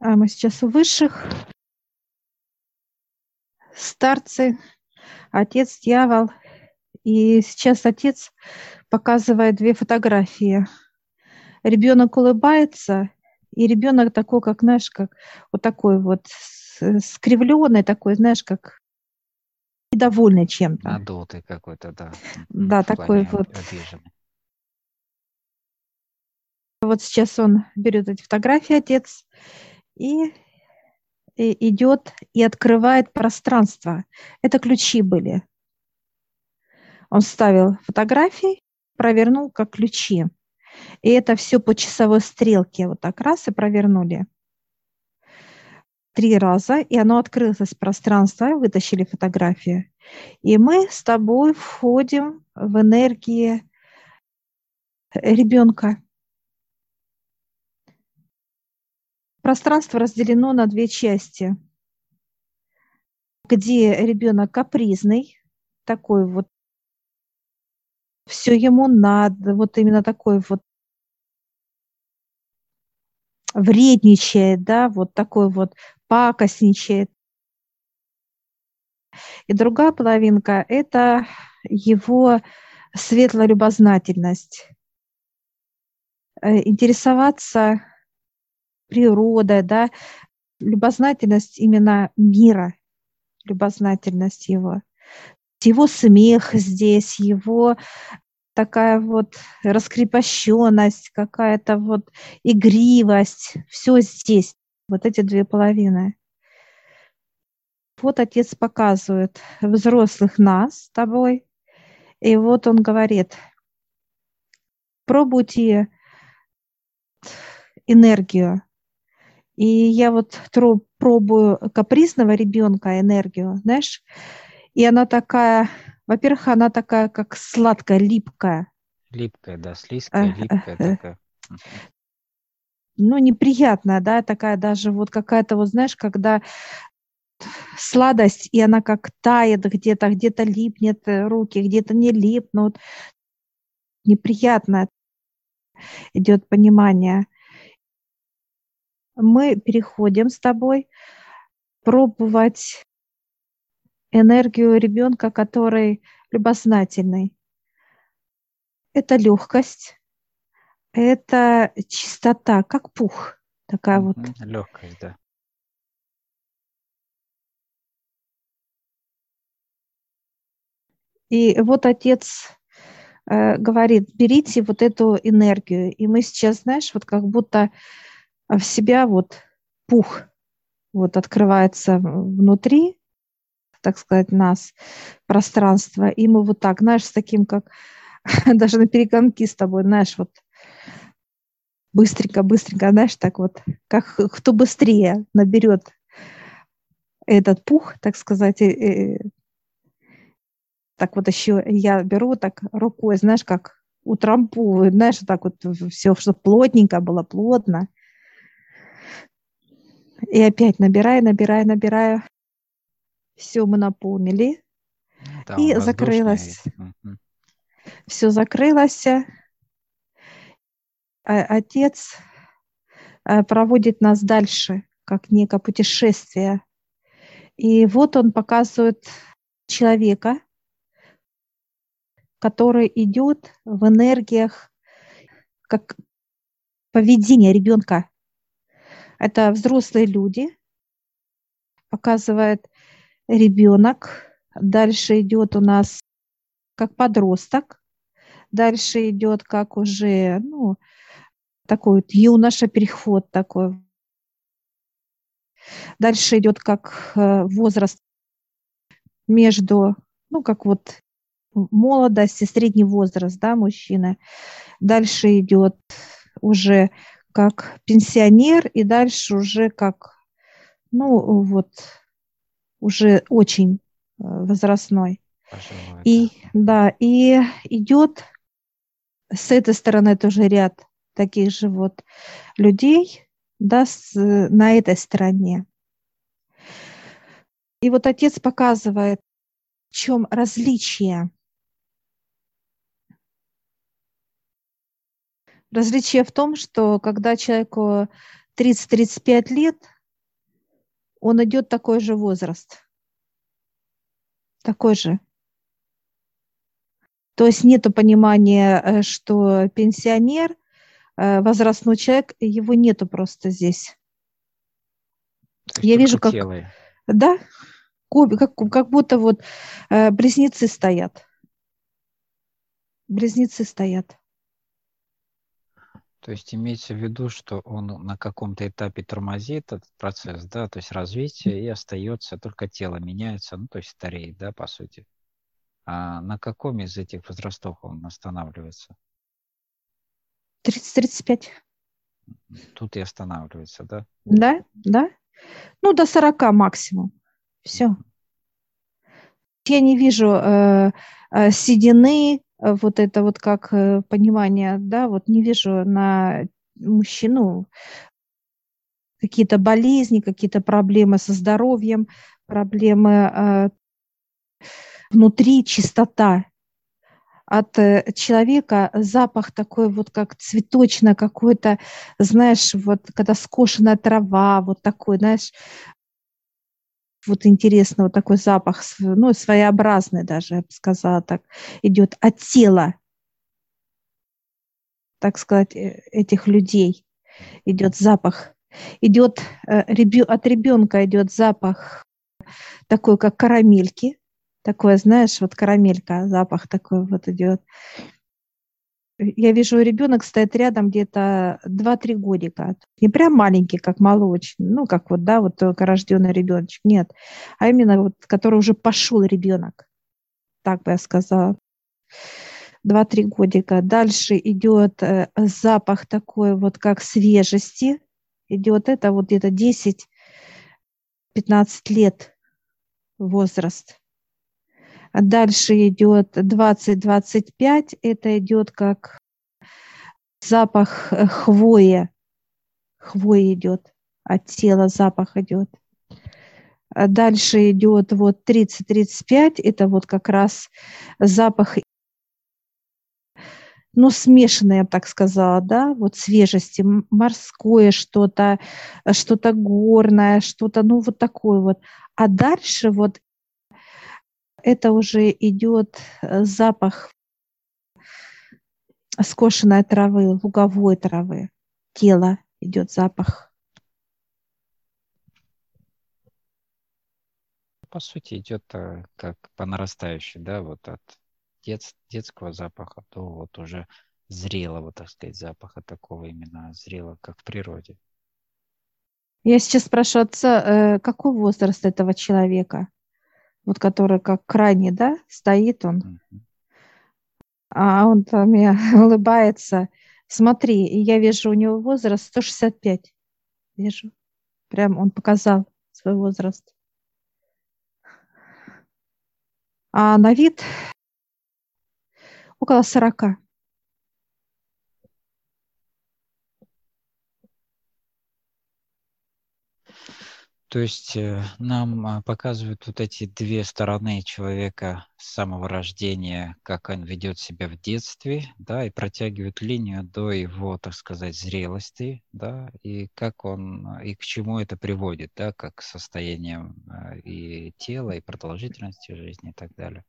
А мы сейчас у высших. Старцы, отец, дьявол. И сейчас отец показывает две фотографии. Ребенок улыбается, и ребенок такой, как, знаешь, как вот такой вот скривленный такой, знаешь, как недовольный чем-то. Надутый какой-то, да. Да, такой вот. Обиженный. Вот сейчас он берет эти фотографии, отец, и, и идет и открывает пространство. Это ключи были. Он ставил фотографии, провернул как ключи. И это все по часовой стрелке. Вот так раз и провернули. Три раза, и оно открылось из пространства, вытащили фотографии. И мы с тобой входим в энергии ребенка. Пространство разделено на две части, где ребенок капризный, такой вот, все ему надо, вот именно такой вот вредничает, да, вот такой вот пакостничает. И другая половинка – это его светлая любознательность. Э, интересоваться природой, да, любознательность именно мира, любознательность его. Его смех здесь, его такая вот раскрепощенность, какая-то вот игривость, все здесь, вот эти две половины. Вот отец показывает взрослых нас с тобой, и вот он говорит, пробуйте энергию, и я вот пробую капризного ребенка энергию, знаешь, и она такая, во-первых, она такая, как сладкая, липкая. Липкая, да, слизкая, липкая такая. Ну, неприятная, да, такая даже вот какая-то, вот знаешь, когда сладость, и она как тает где-то, где-то липнет руки, где-то не липнут. Неприятно идет понимание мы переходим с тобой пробовать энергию ребенка, который любознательный. Это легкость, это чистота, как пух, такая вот. Легкость, да. И вот отец э, говорит, берите вот эту энергию. И мы сейчас, знаешь, вот как будто в себя вот пух вот открывается внутри, так сказать, нас, пространство, и мы вот так, знаешь, с таким, как даже на перегонки с тобой, знаешь, вот быстренько, быстренько, знаешь, так вот, как кто быстрее наберет этот пух, так сказать, и, и, так вот еще я беру так рукой, знаешь, как утрампую, знаешь, так вот все, чтобы плотненько было, плотно, и опять набираю, набираю, набираю. Все мы наполнили. Да, и закрылось. Угу. Все закрылось. А отец э, проводит нас дальше, как некое путешествие. И вот он показывает человека, который идет в энергиях, как поведение ребенка. Это взрослые люди, показывает ребенок. Дальше идет у нас как подросток. Дальше идет как уже, ну, такой вот юноша, переход такой. Дальше идет как э, возраст между, ну, как вот молодость и средний возраст, да, мужчины. Дальше идет уже как пенсионер и дальше уже как, ну вот, уже очень э, возрастной. Пожилой, и да. да, и идет с этой стороны тоже ряд таких же вот людей, да, с, на этой стороне. И вот отец показывает, в чем различие Различие в том, что когда человеку 30-35 лет, он идет такой же возраст. Такой же. То есть нет понимания, э, что пенсионер, э, возрастной человек, его нету просто здесь. Я вижу, как... Да, как, как будто вот э, близнецы стоят. Близнецы стоят. То есть имеется в виду, что он на каком-то этапе тормозит этот процесс, да, то есть развитие, и остается только тело меняется, ну, то есть стареет, да, по сути. А на каком из этих возрастов он останавливается? 30-35. Тут и останавливается, да? Да, да. Ну, до 40 максимум. Все. Я не вижу э, э, седины, вот это вот как э, понимание, да, вот не вижу на мужчину какие-то болезни, какие-то проблемы со здоровьем, проблемы э, внутри, чистота. От э, человека запах такой вот как цветочно какой-то, знаешь, вот когда скошенная трава, вот такой, знаешь, вот интересно, вот такой запах, ну, своеобразный даже, я бы сказала так, идет от тела, так сказать, э, этих людей. Идет запах. Идет э, от ребенка идет запах такой, как карамельки. Такое, знаешь, вот карамелька, запах такой вот идет я вижу, ребенок стоит рядом где-то 2-3 годика. Не прям маленький, как молочный, ну, как вот, да, вот только рожденный ребеночек, нет. А именно вот, который уже пошел ребенок. Так бы я сказала. 2-3 годика. Дальше идет э, запах такой вот, как свежести. Идет это вот где-то 10-15 лет возраст. Дальше идет 20-25, это идет как запах э, хвои. Хвои идет, от тела запах идет. А дальше идет вот 30-35, это вот как раз запах, ну, смешанный, я бы так сказала, да, вот свежести, морское что-то, что-то горное, что-то, ну, вот такое вот. А дальше вот это уже идет э, запах скошенной травы, луговой травы. Тело идет запах. По сути, идет э, как по нарастающей, да, вот от дет, детского запаха до вот уже зрелого, так сказать, запаха такого именно зрелого, как в природе. Я сейчас спрашиваю отца, э, какой возраст этого человека? Вот который как крайне, да, стоит он, а он там мне улыбается. Смотри, я вижу у него возраст 165. Вижу. Прям он показал свой возраст. А на вид около 40. То есть э, нам а, показывают вот эти две стороны человека с самого рождения, как он ведет себя в детстве, да, и протягивают линию до его, так сказать, зрелости, да, и как он, и к чему это приводит, да, как к состояниям а, и тела, и продолжительности жизни и так далее.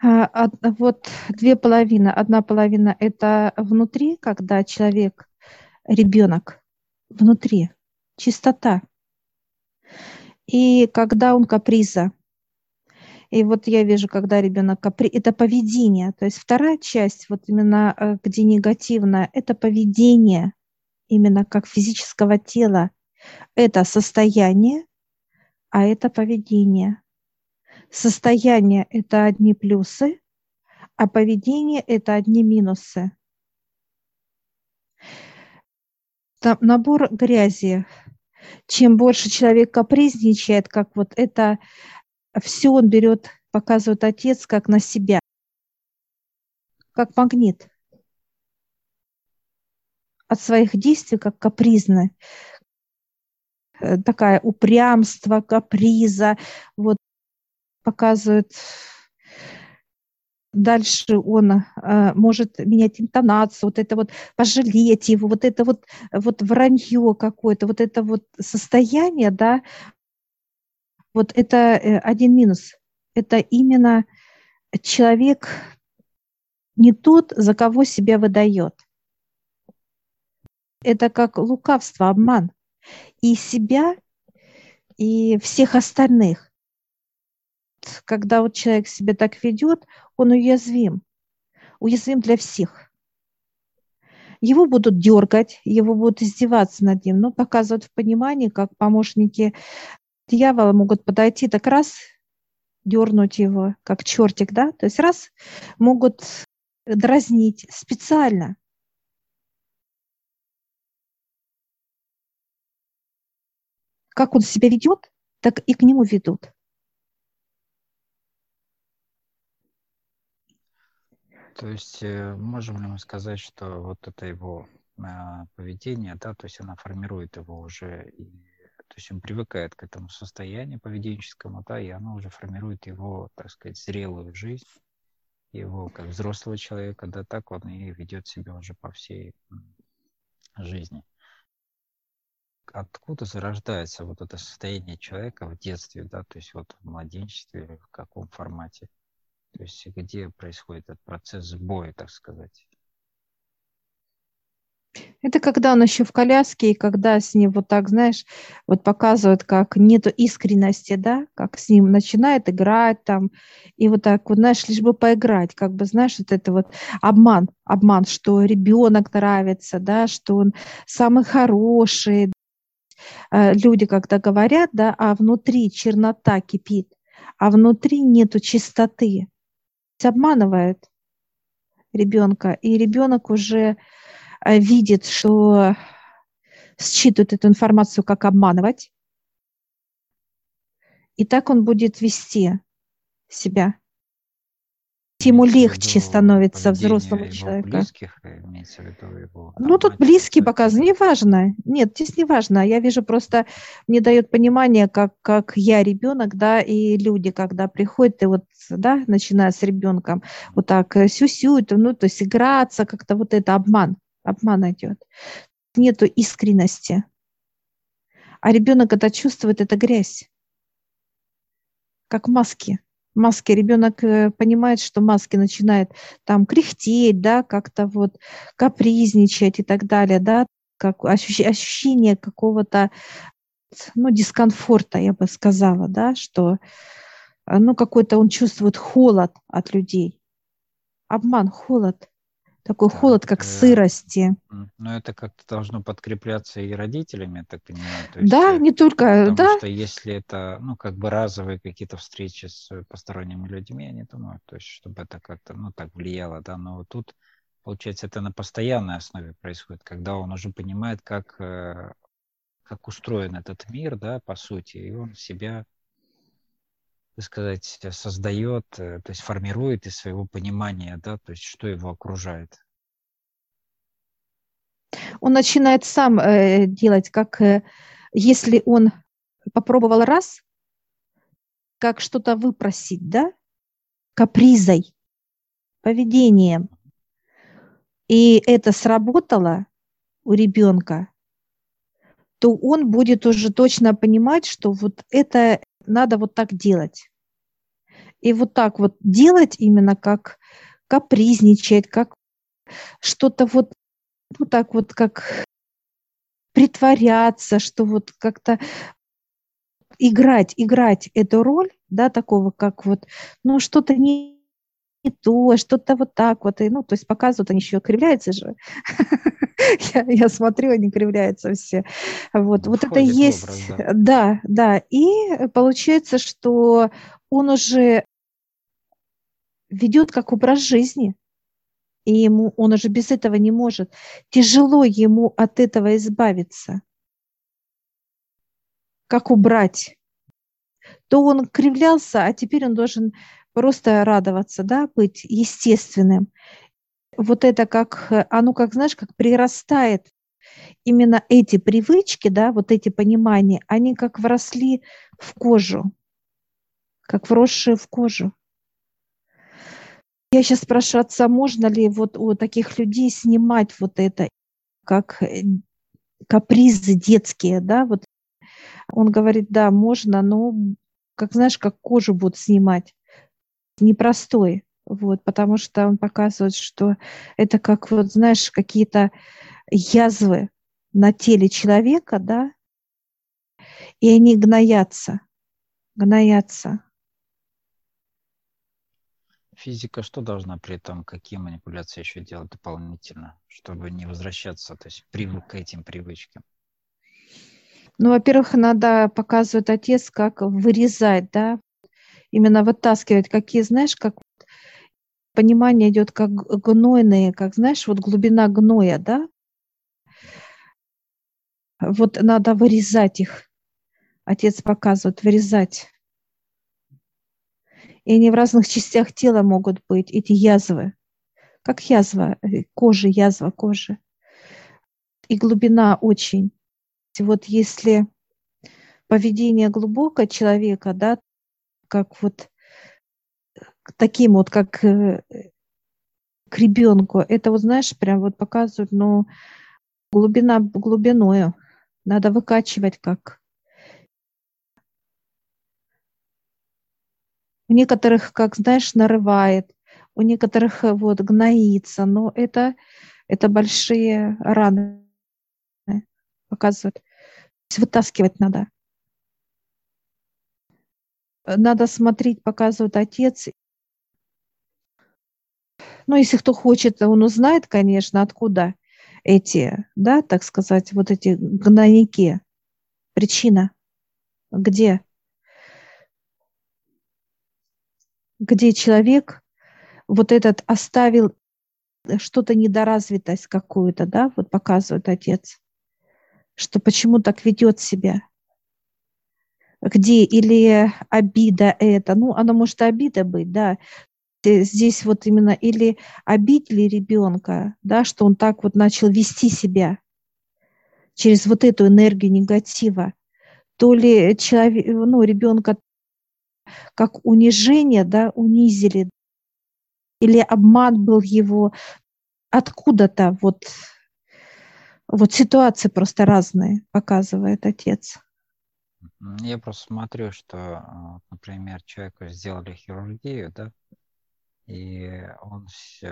А, вот две половины. Одна половина – это внутри, когда человек, ребенок внутри, чистота. И когда он каприза. И вот я вижу, когда ребенок капри, это поведение. То есть вторая часть, вот именно э, где негативно, это поведение, именно как физического тела. Это состояние, а это поведение. Состояние – это одни плюсы, а поведение – это одни минусы. Там набор грязи. Чем больше человек капризничает, как вот это все он берет, показывает отец, как на себя, как магнит. От своих действий, как капризны. Э, такая упрямство, каприза, вот показывает дальше он э, может менять интонацию, вот это вот пожалеть его, вот это вот, вот вранье какое-то, вот это вот состояние, да, вот это э, один минус. Это именно человек не тот, за кого себя выдает. Это как лукавство, обман. И себя, и всех остальных. Когда вот человек себя так ведет, он уязвим. Уязвим для всех. Его будут дергать, его будут издеваться над ним, но показывают в понимании, как помощники дьявола могут подойти так раз, дернуть его, как чертик, да, то есть раз могут дразнить специально. Как он себя ведет, так и к нему ведут. То есть э, можем ли мы сказать, что вот это его а, поведение, да, то есть она формирует его уже, и, то есть он привыкает к этому состоянию поведенческому, да, и оно уже формирует его, так сказать, зрелую жизнь, его как взрослого человека, да, так он и ведет себя уже по всей жизни. Откуда зарождается вот это состояние человека в детстве, да, то есть вот в младенчестве, в каком формате? То есть где происходит этот процесс сбоя, так сказать? Это когда он еще в коляске, и когда с ним вот так, знаешь, вот показывают, как нету искренности, да, как с ним начинает играть там, и вот так вот, знаешь, лишь бы поиграть, как бы, знаешь, вот это вот обман, обман, что ребенок нравится, да, что он самый хороший. Э, люди, когда говорят, да, а внутри чернота кипит, а внутри нету чистоты обманывает ребенка, и ребенок уже э, видит, что считывает эту информацию, как обманывать, и так он будет вести себя ему легче становится взрослому человеку. близких, э, его... Ну, тут близкие показаны, неважно. Нет, здесь не важно. Я вижу просто, мне дает понимание, как, как я ребенок, да, и люди, когда приходят, и вот, да, начиная с ребенком, вот так э, сю-сю, ну, то есть играться, как-то вот это обман, обман идет. Нету искренности. А ребенок это чувствует, это грязь, как маски маски. Ребенок э, понимает, что маски начинает там кряхтеть, да, как-то вот капризничать и так далее, да, как ощущение какого-то, ну, дискомфорта, я бы сказала, да, что, э, ну, какой-то он чувствует холод от людей. Обман, холод такой так, холод, как э, сырости. Но это как-то должно подкрепляться и родителями, я так понимаю. То есть, да, э, не только, потому да. что если это, ну, как бы разовые какие-то встречи с посторонними людьми, я не думаю, то есть, чтобы это как-то, ну, так влияло, да, но вот тут, получается, это на постоянной основе происходит, когда он уже понимает, как, э, как устроен этот мир, да, по сути, и он себя сказать, создает, э, то есть формирует из своего понимания, да, то есть что его окружает. Он начинает сам э, делать, как э, если он попробовал раз, как что-то выпросить, да, капризой, поведением, и это сработало у ребенка, то он будет уже точно понимать, что вот это надо вот так делать. И вот так вот делать именно как капризничать, как что-то вот, вот так вот, как притворяться, что вот как-то играть, играть эту роль, да, такого, как вот, ну, что-то не не то, что-то вот так вот. И, ну, то есть показывают, они еще кривляются же. я, я смотрю, они кривляются все. Вот, вот это есть, образ, да. да, да. И получается, что он уже ведет как образ жизни, и ему он уже без этого не может. Тяжело ему от этого избавиться. Как убрать? То он кривлялся, а теперь он должен просто радоваться, да, быть естественным. Вот это как, оно как, знаешь, как прирастает. Именно эти привычки, да, вот эти понимания, они как вросли в кожу, как вросшие в кожу. Я сейчас спрашиваю отца, можно ли вот у таких людей снимать вот это, как э, капризы детские, да, вот он говорит, да, можно, но, как знаешь, как кожу будут снимать, непростой, вот, потому что он показывает, что это как, вот, знаешь, какие-то язвы на теле человека, да, и они гноятся, гноятся. Физика что должна при этом, какие манипуляции еще делать дополнительно, чтобы не возвращаться, то есть привык к этим привычкам? Ну, во-первых, надо показывать отец, как вырезать, да, именно вытаскивать, какие, знаешь, как понимание идет как гнойные, как, знаешь, вот глубина гноя, да, вот надо вырезать их. Отец показывает, вырезать. И они в разных частях тела могут быть, эти язвы. Как язва э, кожи, язва кожи. И глубина очень. Вот если поведение глубокое человека, да, как вот таким вот, как э, к ребенку, это вот, знаешь, прям вот показывают, ну, глубина глубиною. Надо выкачивать как У некоторых, как знаешь, нарывает, у некоторых э, вот гноится, но это, это большие раны показывают. Вытаскивать надо. Надо смотреть, показывает отец. Ну, если кто хочет, он узнает, конечно, откуда эти, да, так сказать, вот эти гнойники. Причина. Где? где человек вот этот оставил что-то недоразвитость какую-то, да, вот показывает отец, что почему так ведет себя. Где или обида это, ну, она может обида быть, да, здесь вот именно или обидели ребенка, да, что он так вот начал вести себя через вот эту энергию негатива, то ли человек, ну, ребенка как унижение, да, унизили, или обман был его. Откуда-то, вот, вот ситуации просто разные показывает отец. Я просто смотрю, что, например, человеку сделали хирургию, да, и он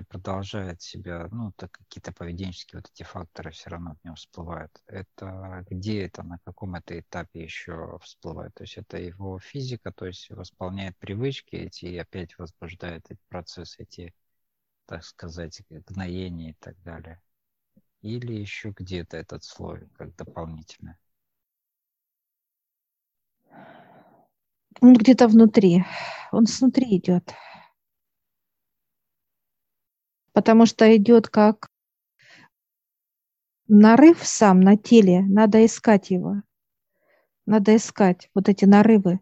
продолжает себя, ну, так какие-то поведенческие вот эти факторы все равно в нем всплывают. Это где это, на каком это этапе еще всплывает? То есть это его физика, то есть восполняет привычки эти и опять возбуждает эти процессы, эти, так сказать, гноения и так далее. Или еще где-то этот слой, как дополнительное? Он где-то внутри. Он снутри идет потому что идет как нарыв сам на теле, надо искать его. Надо искать вот эти нарывы.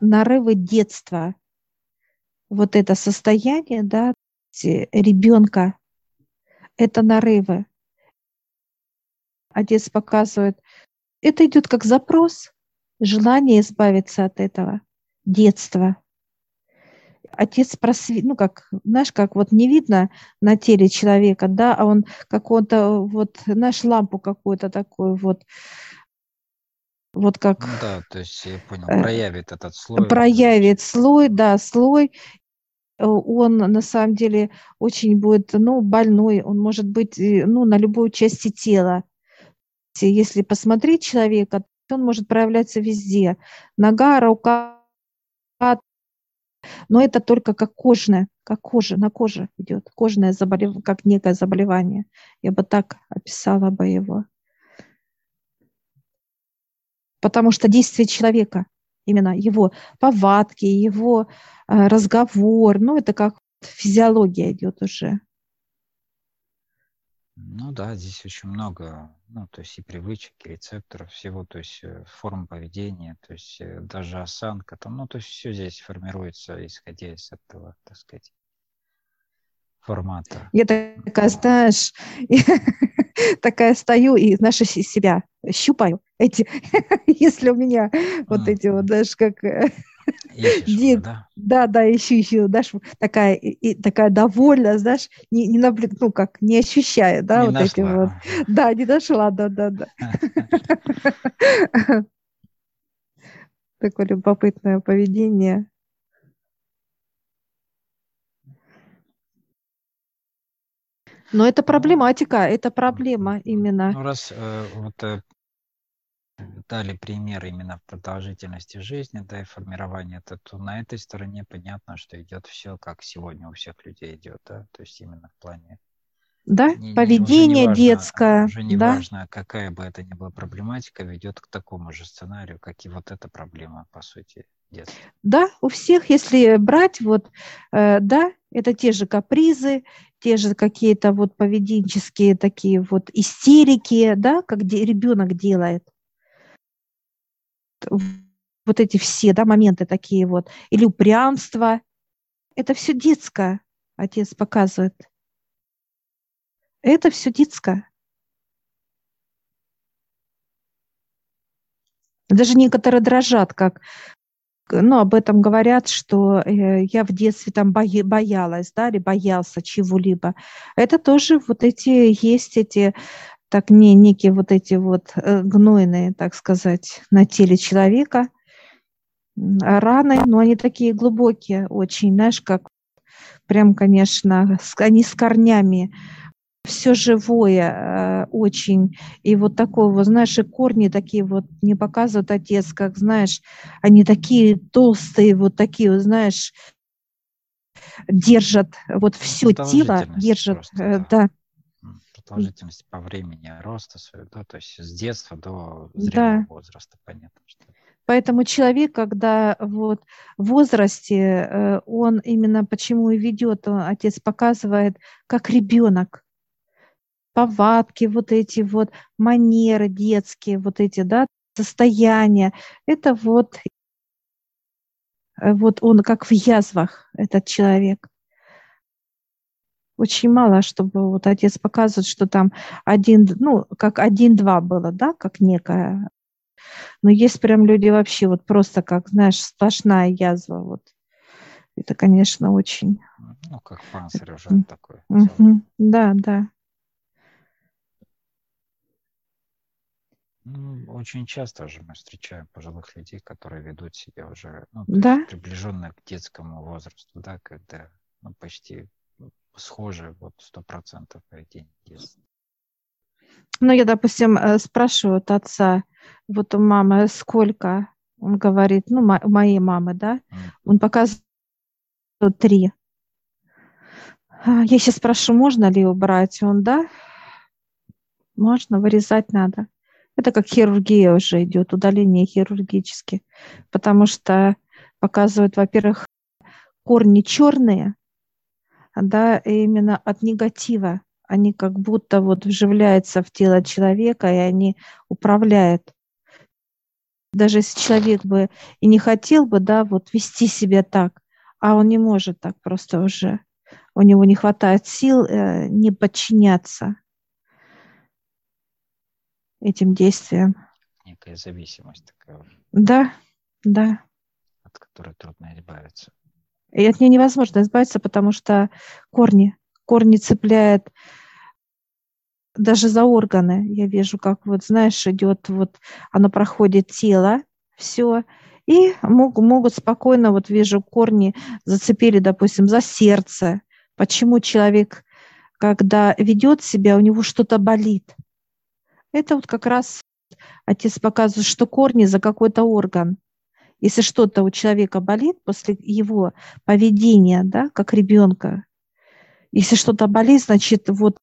Нарывы детства. Вот это состояние, да, ребенка, это нарывы. Отец показывает, это идет как запрос, желание избавиться от этого детства отец просвет, ну как, знаешь, как вот не видно на теле человека, да, а он какой-то вот, знаешь, лампу какую-то такую вот, вот как... Да, то есть я понял, э, проявит этот слой. Проявит слой, да, слой. Он на самом деле очень будет, ну, больной, он может быть, ну, на любой части тела. Если посмотреть человека, он может проявляться везде. Нога, рука, но это только как кожное, как кожа, на коже идет, кожное заболевание, как некое заболевание. Я бы так описала бы его. Потому что действие человека, именно его повадки, его э, разговор, ну это как физиология идет уже. Ну да, здесь очень много, ну, то есть и привычек, и рецепторов, всего, то есть э, форм поведения, то есть э, даже осанка, там, ну, то есть все здесь формируется, исходя из этого, так сказать, формата. Я такая, знаешь, такая стою и, знаешь, себя щупаю эти, если у меня вот эти вот, знаешь, как, Дед, да? да, да, ищу, ищу, знаешь, такая, и, такая довольная, знаешь, не, не наблю... ну как, не ощущая, да, не вот нашла. эти вот. Да, не нашла, да, да, да. Такое любопытное поведение. Но это проблематика, это проблема именно. Ну, раз э, вот э, дали пример именно продолжительности жизни, да, и формирования, то, то на этой стороне понятно, что идет все, как сегодня у всех людей идет, да, то есть именно в плане да, не, поведение не важно, детское, уже не да? важно, какая бы это ни была проблематика, ведет к такому же сценарию, как и вот эта проблема, по сути, детства. Да, у всех, если брать, вот, э, да, это те же капризы, те же какие-то вот поведенческие такие вот истерики, да, как де- ребенок делает. Вот эти все, да, моменты такие вот, или упрямство, это все детское, отец показывает. Это все детское. Даже некоторые дрожат, как ну, об этом говорят, что э, я в детстве там бои, боялась, да, или боялся чего-либо. Это тоже вот эти, есть эти, так, не, некие вот эти вот э, гнойные, так сказать, на теле человека раны, но они такие глубокие очень, знаешь, как прям, конечно, они с корнями все живое э, очень. И вот такого, знаешь, и корни такие вот не показывают отец, как, знаешь, они такие толстые, вот такие, вот, знаешь, держат, вот все тело держат, просто, э, да. да. Продолжительность по времени роста своего, да, то есть с детства до зрелого да. возраста, понятно, что Поэтому человек, когда вот в возрасте, э, он именно почему и ведет, отец показывает, как ребенок, повадки, вот эти вот манеры детские, вот эти, да, состояния. Это вот, э, вот он как в язвах, этот человек. Очень мало, чтобы вот отец показывает, что там один, ну, как один-два было, да, как некая. Но есть прям люди вообще вот просто как, знаешь, сплошная язва, вот. Это, конечно, очень... Ну, как панцирь уже такой. Да, да. Ну, очень часто же мы встречаем пожилых людей, которые ведут себя уже ну, да. приближенно к детскому возрасту, да, когда ну, почти схожи вот сто процентов поведения детства. Ну, я, допустим, э, спрашиваю от отца, вот у мамы сколько? Он говорит, ну, у моей мамы, да? Mm. Он показывает три. А, я сейчас спрошу, можно ли убрать? Он, да? Можно, вырезать надо. Это как хирургия уже идет, удаление хирургически, потому что показывают, во-первых, корни черные, да, именно от негатива. Они как будто вот вживляются в тело человека, и они управляют. Даже если человек бы и не хотел бы, да, вот вести себя так, а он не может так просто уже. У него не хватает сил э, не подчиняться этим действиям. Некая зависимость такая. Да, да. От которой трудно избавиться. И от нее невозможно избавиться, потому что корни, корни цепляют даже за органы. Я вижу, как вот, знаешь, идет вот, оно проходит тело, все, и мог, могут спокойно, вот вижу, корни зацепили, допустим, за сердце. Почему человек, когда ведет себя, у него что-то болит? Это вот как раз отец показывает, что корни за какой-то орган. Если что-то у человека болит после его поведения, да, как ребенка, если что-то болит, значит, вот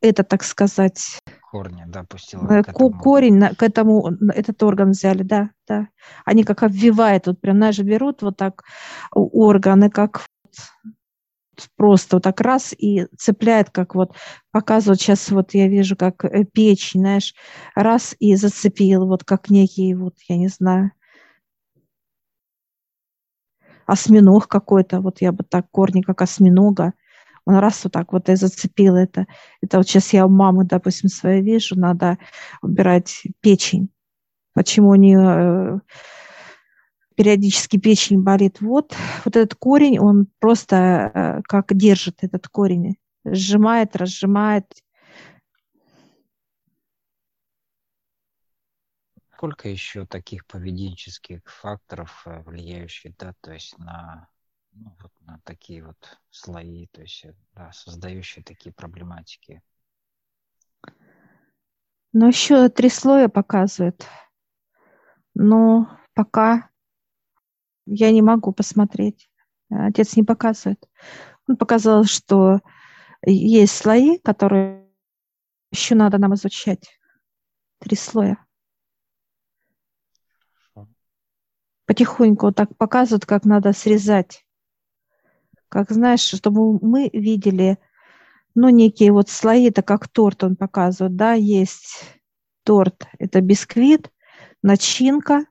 это, так сказать, корни, да, пустила э, к этому. корень к этому, этот орган взяли, да, да. Они как обвивают, вот прям, знаешь, берут вот так органы, как просто вот так раз и цепляет, как вот показывают сейчас, вот я вижу, как э, печень, знаешь, раз и зацепил, вот как некий, вот я не знаю, осьминог какой-то, вот я бы так, корни как осьминога, он раз вот так вот и зацепил это. Это вот сейчас я у мамы, допустим, своей вижу, надо убирать печень. почему у нее периодически печень болит. Вот, вот этот корень, он просто как держит этот корень, сжимает, разжимает, сколько еще таких поведенческих факторов, э, влияющих, да, то есть на, ну, вот на такие вот слои, то есть, э, да, создающие такие проблематики? Ну, еще три слоя показывают. Но пока я не могу посмотреть. Отец не показывает. Он показал, что есть слои, которые еще надо нам изучать. Три слоя. потихоньку так показывают, как надо срезать. Как, знаешь, чтобы мы видели, ну, некие вот слои, это как торт он показывает, да, есть торт, это бисквит, начинка,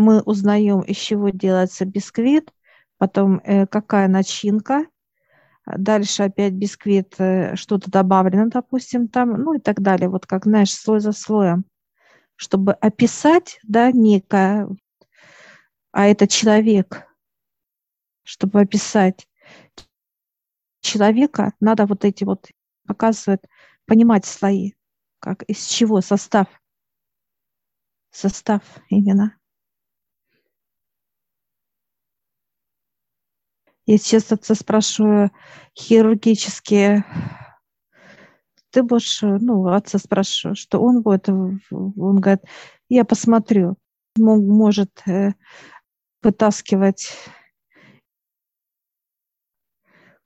мы узнаем, из чего делается бисквит, потом э, какая начинка, дальше опять бисквит, э, что-то добавлено, допустим, там, ну и так далее, вот как, знаешь, слой за слоем, чтобы описать, да, некое а это человек. Чтобы описать человека, надо вот эти вот, показывают, понимать слои, как из чего состав. Состав именно. Я сейчас отца спрашиваю хирургические ты будешь, ну, отца спрашиваю, что он будет, он говорит, я посмотрю, может э, вытаскивать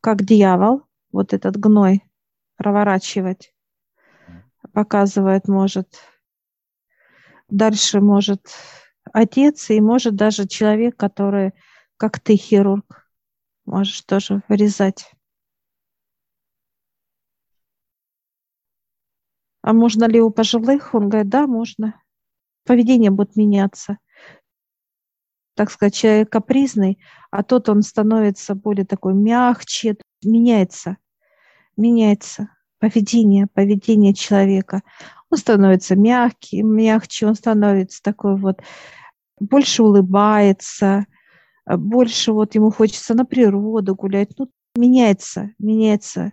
как дьявол, вот этот гной, проворачивать, показывает, может. Дальше может отец и может даже человек, который, как ты, хирург, можешь тоже вырезать. А можно ли у пожилых? Он говорит, да, можно. Поведение будет меняться так сказать, человек капризный, а тот он становится более такой мягче, меняется, меняется поведение, поведение человека. Он становится мягким, мягче, он становится такой вот, больше улыбается, больше вот ему хочется на природу гулять. Ну, меняется, меняется,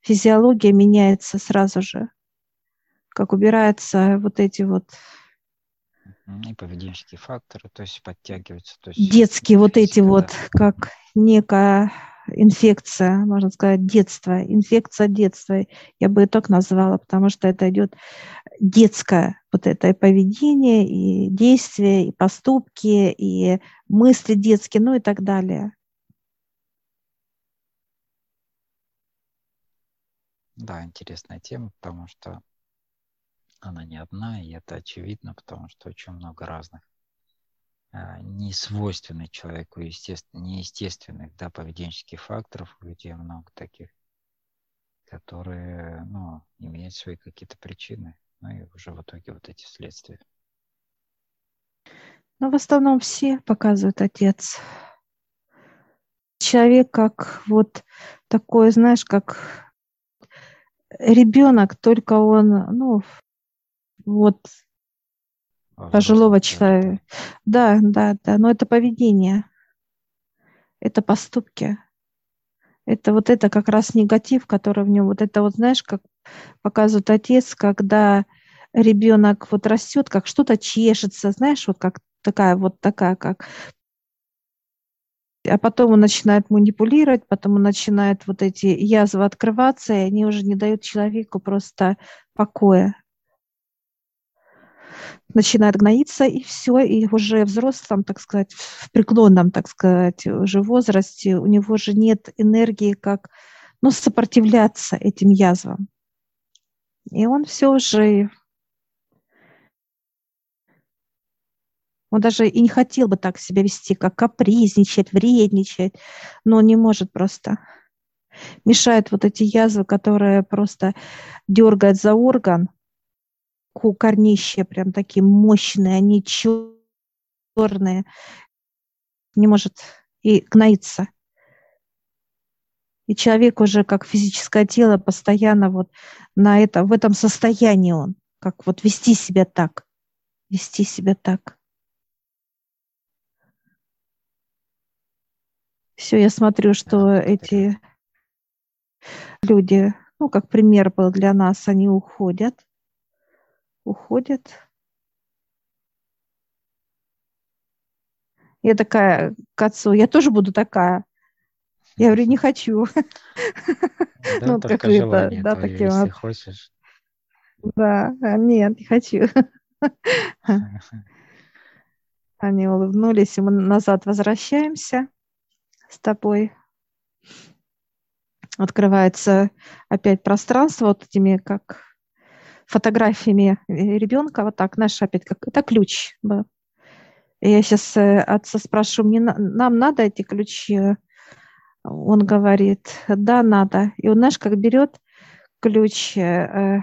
физиология меняется сразу же, как убираются вот эти вот и поведенческие факторы, то есть подтягиваются. То есть Детские вот эти вот, как некая инфекция, можно сказать, детство, инфекция детства, я бы и так назвала, потому что это идет детское вот это и поведение, и действия, и поступки, и мысли детские, ну и так далее. Да, интересная тема, потому что она не одна, и это очевидно, потому что очень много разных не свойственных человеку, естественно, неестественных да, поведенческих факторов у людей много таких, которые ну, имеют свои какие-то причины, ну и уже в итоге вот эти следствия. Но в основном все показывают отец. Человек как вот такой, знаешь, как ребенок, только он, ну, вот а, пожилого человека. Да, да, да, но это поведение, это поступки. Это вот это как раз негатив, который в нем, вот это вот, знаешь, как показывает отец, когда ребенок вот растет, как что-то чешется, знаешь, вот как такая вот такая, как а потом он начинает манипулировать, потом он начинает вот эти язвы открываться, и они уже не дают человеку просто покоя начинает гноиться, и все, и уже взрослом, так сказать, в преклонном, так сказать, уже возрасте у него же нет энергии, как ну, сопротивляться этим язвам. И он все уже... Он даже и не хотел бы так себя вести, как капризничать, вредничать, но он не может просто. Мешает вот эти язвы, которые просто дергают за орган – корнища прям такие мощные, они черные, не может и гноиться. И человек уже как физическое тело постоянно вот на это, в этом состоянии он, как вот вести себя так. вести себя так. Все, я смотрю, что эти люди, ну, как пример был для нас, они уходят, уходят. Я такая к отцу, я тоже буду такая. Я говорю, не хочу. Да, ну, только как желание это, да, твое, таким если хочешь. Да, а, нет, не хочу. Они улыбнулись, и мы назад возвращаемся с тобой. Открывается опять пространство вот этими как фотографиями ребенка, вот так, наш опять как это ключ. Я сейчас э, отца спрашиваю, мне, нам надо эти ключи? Он говорит, да, надо. И он, знаешь, как берет ключ, э,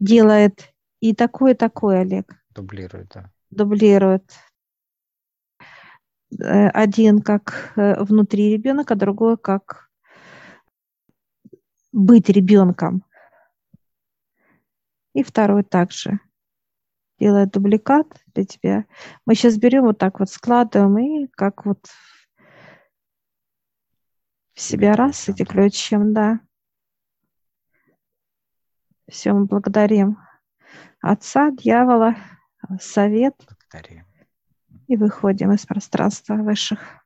делает и такое, и такое, Олег. Дублирует, да. Дублирует. Э, один как э, внутри ребенка, другой как быть ребенком. И второй также делает дубликат для тебя. Мы сейчас берем вот так вот, складываем и как вот в себя раз эти ключем, да. Все, мы благодарим Отца, дьявола, совет. Благодарим. И выходим из пространства высших.